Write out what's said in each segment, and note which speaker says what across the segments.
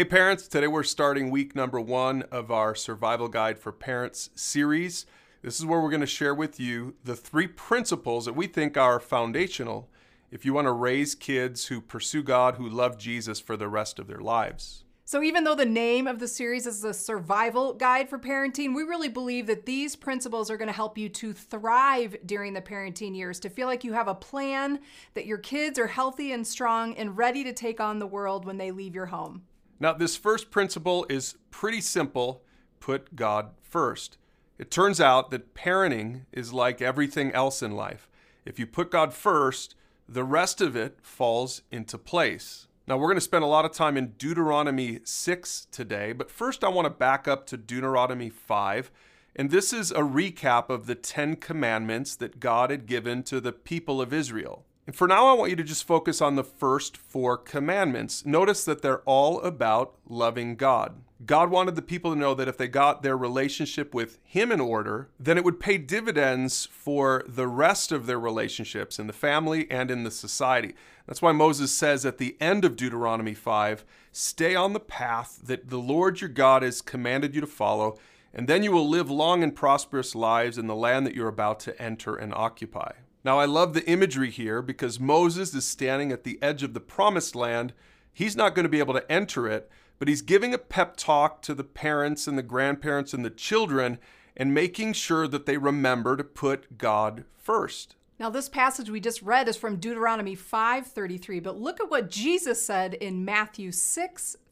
Speaker 1: Hey, parents, today we're starting week number one of our Survival Guide for Parents series. This is where we're going to share with you the three principles that we think are foundational if you want to raise kids who pursue God, who love Jesus for the rest of their lives.
Speaker 2: So, even though the name of the series is the Survival Guide for Parenting, we really believe that these principles are going to help you to thrive during the parenting years, to feel like you have a plan, that your kids are healthy and strong and ready to take on the world when they leave your home.
Speaker 1: Now, this first principle is pretty simple put God first. It turns out that parenting is like everything else in life. If you put God first, the rest of it falls into place. Now, we're going to spend a lot of time in Deuteronomy 6 today, but first I want to back up to Deuteronomy 5. And this is a recap of the Ten Commandments that God had given to the people of Israel. For now, I want you to just focus on the first four commandments. Notice that they're all about loving God. God wanted the people to know that if they got their relationship with Him in order, then it would pay dividends for the rest of their relationships in the family and in the society. That's why Moses says at the end of Deuteronomy 5 stay on the path that the Lord your God has commanded you to follow, and then you will live long and prosperous lives in the land that you're about to enter and occupy. Now, I love the imagery here because Moses is standing at the edge of the promised land. He's not going to be able to enter it but he's giving a pep talk to the parents and the grandparents and the children and making sure that they remember to put God first.
Speaker 2: Now this passage we just read is from Deuteronomy 5:33, but look at what Jesus said in Matthew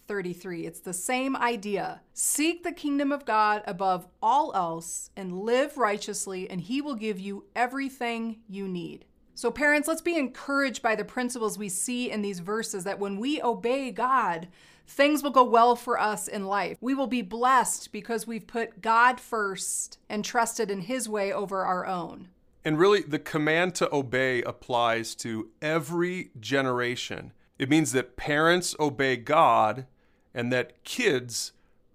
Speaker 2: 6:33. It's the same idea. Seek the kingdom of God above all else and live righteously and he will give you everything you need. So, parents, let's be encouraged by the principles we see in these verses that when we obey God, things will go well for us in life. We will be blessed because we've put God first and trusted in His way over our own.
Speaker 1: And really, the command to obey applies to every generation. It means that parents obey God and that kids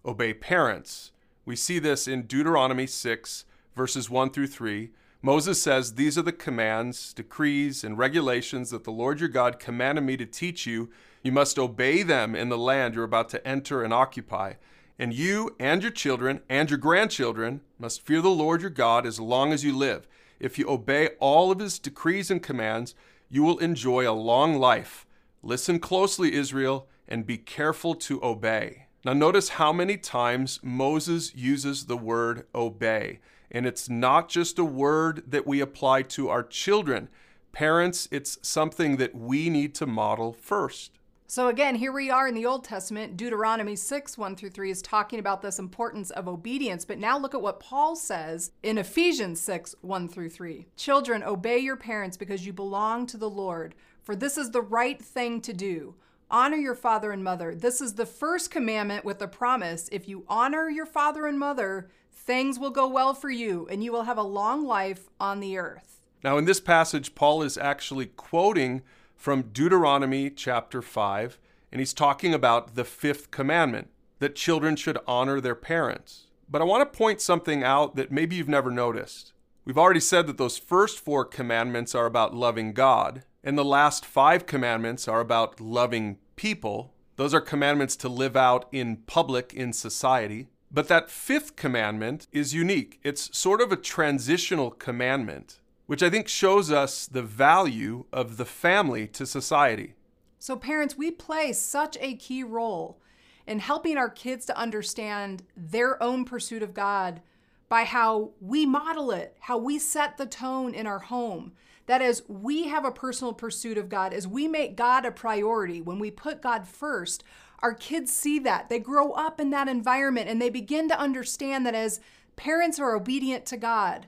Speaker 1: obey parents. We see this in Deuteronomy 6, verses 1 through 3. Moses says, These are the commands, decrees, and regulations that the Lord your God commanded me to teach you. You must obey them in the land you're about to enter and occupy. And you and your children and your grandchildren must fear the Lord your God as long as you live. If you obey all of his decrees and commands, you will enjoy a long life. Listen closely, Israel, and be careful to obey. Now, notice how many times Moses uses the word obey. And it's not just a word that we apply to our children. Parents, it's something that we need to model first.
Speaker 2: So, again, here we are in the Old Testament. Deuteronomy 6, 1 through 3 is talking about this importance of obedience. But now look at what Paul says in Ephesians 6, 1 through 3. Children, obey your parents because you belong to the Lord, for this is the right thing to do. Honor your father and mother. This is the first commandment with a promise. If you honor your father and mother, things will go well for you and you will have a long life on the earth.
Speaker 1: Now, in this passage, Paul is actually quoting from Deuteronomy chapter 5, and he's talking about the fifth commandment that children should honor their parents. But I want to point something out that maybe you've never noticed. We've already said that those first four commandments are about loving God, and the last five commandments are about loving people. Those are commandments to live out in public in society. But that fifth commandment is unique. It's sort of a transitional commandment, which I think shows us the value of the family to society.
Speaker 2: So, parents, we play such a key role in helping our kids to understand their own pursuit of God by how we model it, how we set the tone in our home. That as we have a personal pursuit of God, as we make God a priority, when we put God first, our kids see that. They grow up in that environment and they begin to understand that as parents are obedient to God,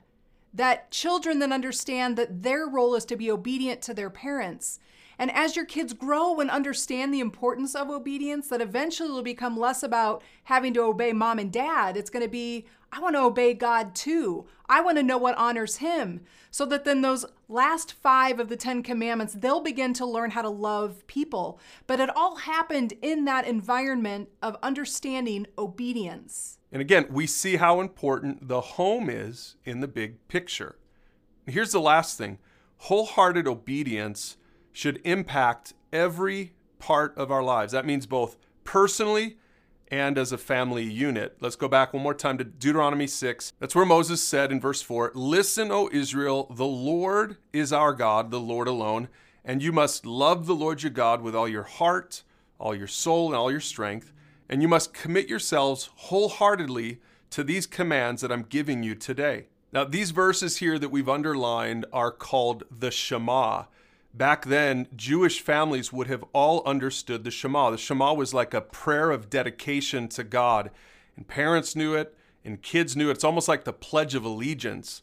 Speaker 2: that children then understand that their role is to be obedient to their parents. And as your kids grow and understand the importance of obedience, that eventually will become less about having to obey mom and dad. It's going to be, I want to obey God too. I want to know what honors Him. So that then those last five of the Ten Commandments, they'll begin to learn how to love people. But it all happened in that environment of understanding obedience.
Speaker 1: And again, we see how important the home is in the big picture. Here's the last thing wholehearted obedience should impact every part of our lives. That means both personally and as a family unit. Let's go back one more time to Deuteronomy 6. That's where Moses said in verse 4 Listen, O Israel, the Lord is our God, the Lord alone, and you must love the Lord your God with all your heart, all your soul, and all your strength, and you must commit yourselves wholeheartedly to these commands that I'm giving you today. Now, these verses here that we've underlined are called the Shema. Back then, Jewish families would have all understood the Shema. The Shema was like a prayer of dedication to God, and parents knew it, and kids knew it. It's almost like the Pledge of Allegiance,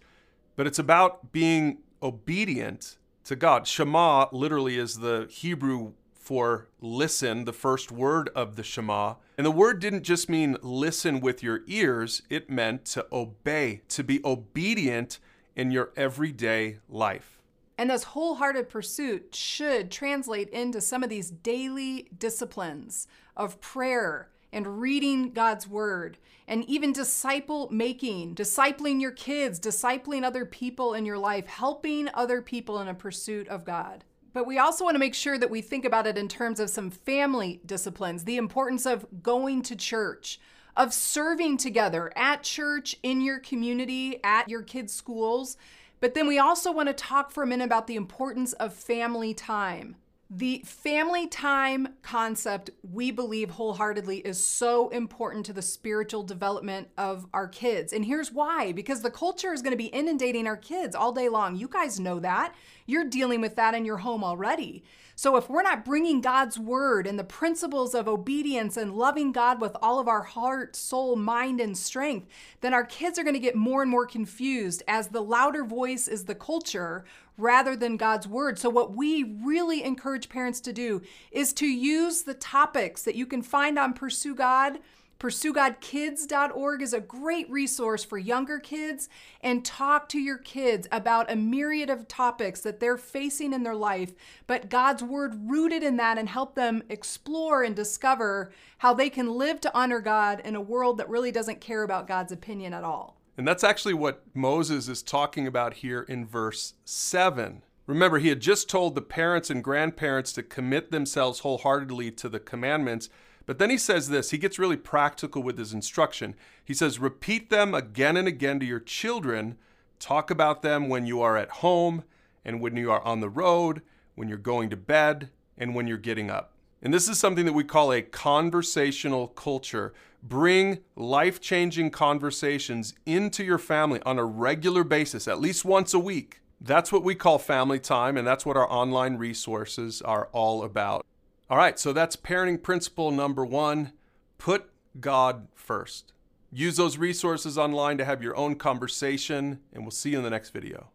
Speaker 1: but it's about being obedient to God. Shema literally is the Hebrew for listen, the first word of the Shema. And the word didn't just mean listen with your ears, it meant to obey, to be obedient in your everyday life.
Speaker 2: And this wholehearted pursuit should translate into some of these daily disciplines of prayer and reading God's word and even disciple making, discipling your kids, discipling other people in your life, helping other people in a pursuit of God. But we also want to make sure that we think about it in terms of some family disciplines, the importance of going to church, of serving together at church, in your community, at your kids' schools but then we also want to talk for a minute about the importance of family time. The family time concept, we believe wholeheartedly, is so important to the spiritual development of our kids. And here's why because the culture is going to be inundating our kids all day long. You guys know that. You're dealing with that in your home already. So if we're not bringing God's word and the principles of obedience and loving God with all of our heart, soul, mind, and strength, then our kids are going to get more and more confused as the louder voice is the culture rather than God's word. So, what we really encourage parents to do is to use the topics that you can find on Pursue God PursueGodKids.org is a great resource for younger kids and talk to your kids about a myriad of topics that they're facing in their life, but God's Word rooted in that and help them explore and discover how they can live to honor God in a world that really doesn't care about God's opinion at all.
Speaker 1: And that's actually what Moses is talking about here in verse 7. Remember, he had just told the parents and grandparents to commit themselves wholeheartedly to the commandments. But then he says this, he gets really practical with his instruction. He says, Repeat them again and again to your children. Talk about them when you are at home and when you are on the road, when you're going to bed, and when you're getting up. And this is something that we call a conversational culture. Bring life changing conversations into your family on a regular basis, at least once a week. That's what we call family time, and that's what our online resources are all about. All right, so that's parenting principle number one put God first. Use those resources online to have your own conversation, and we'll see you in the next video.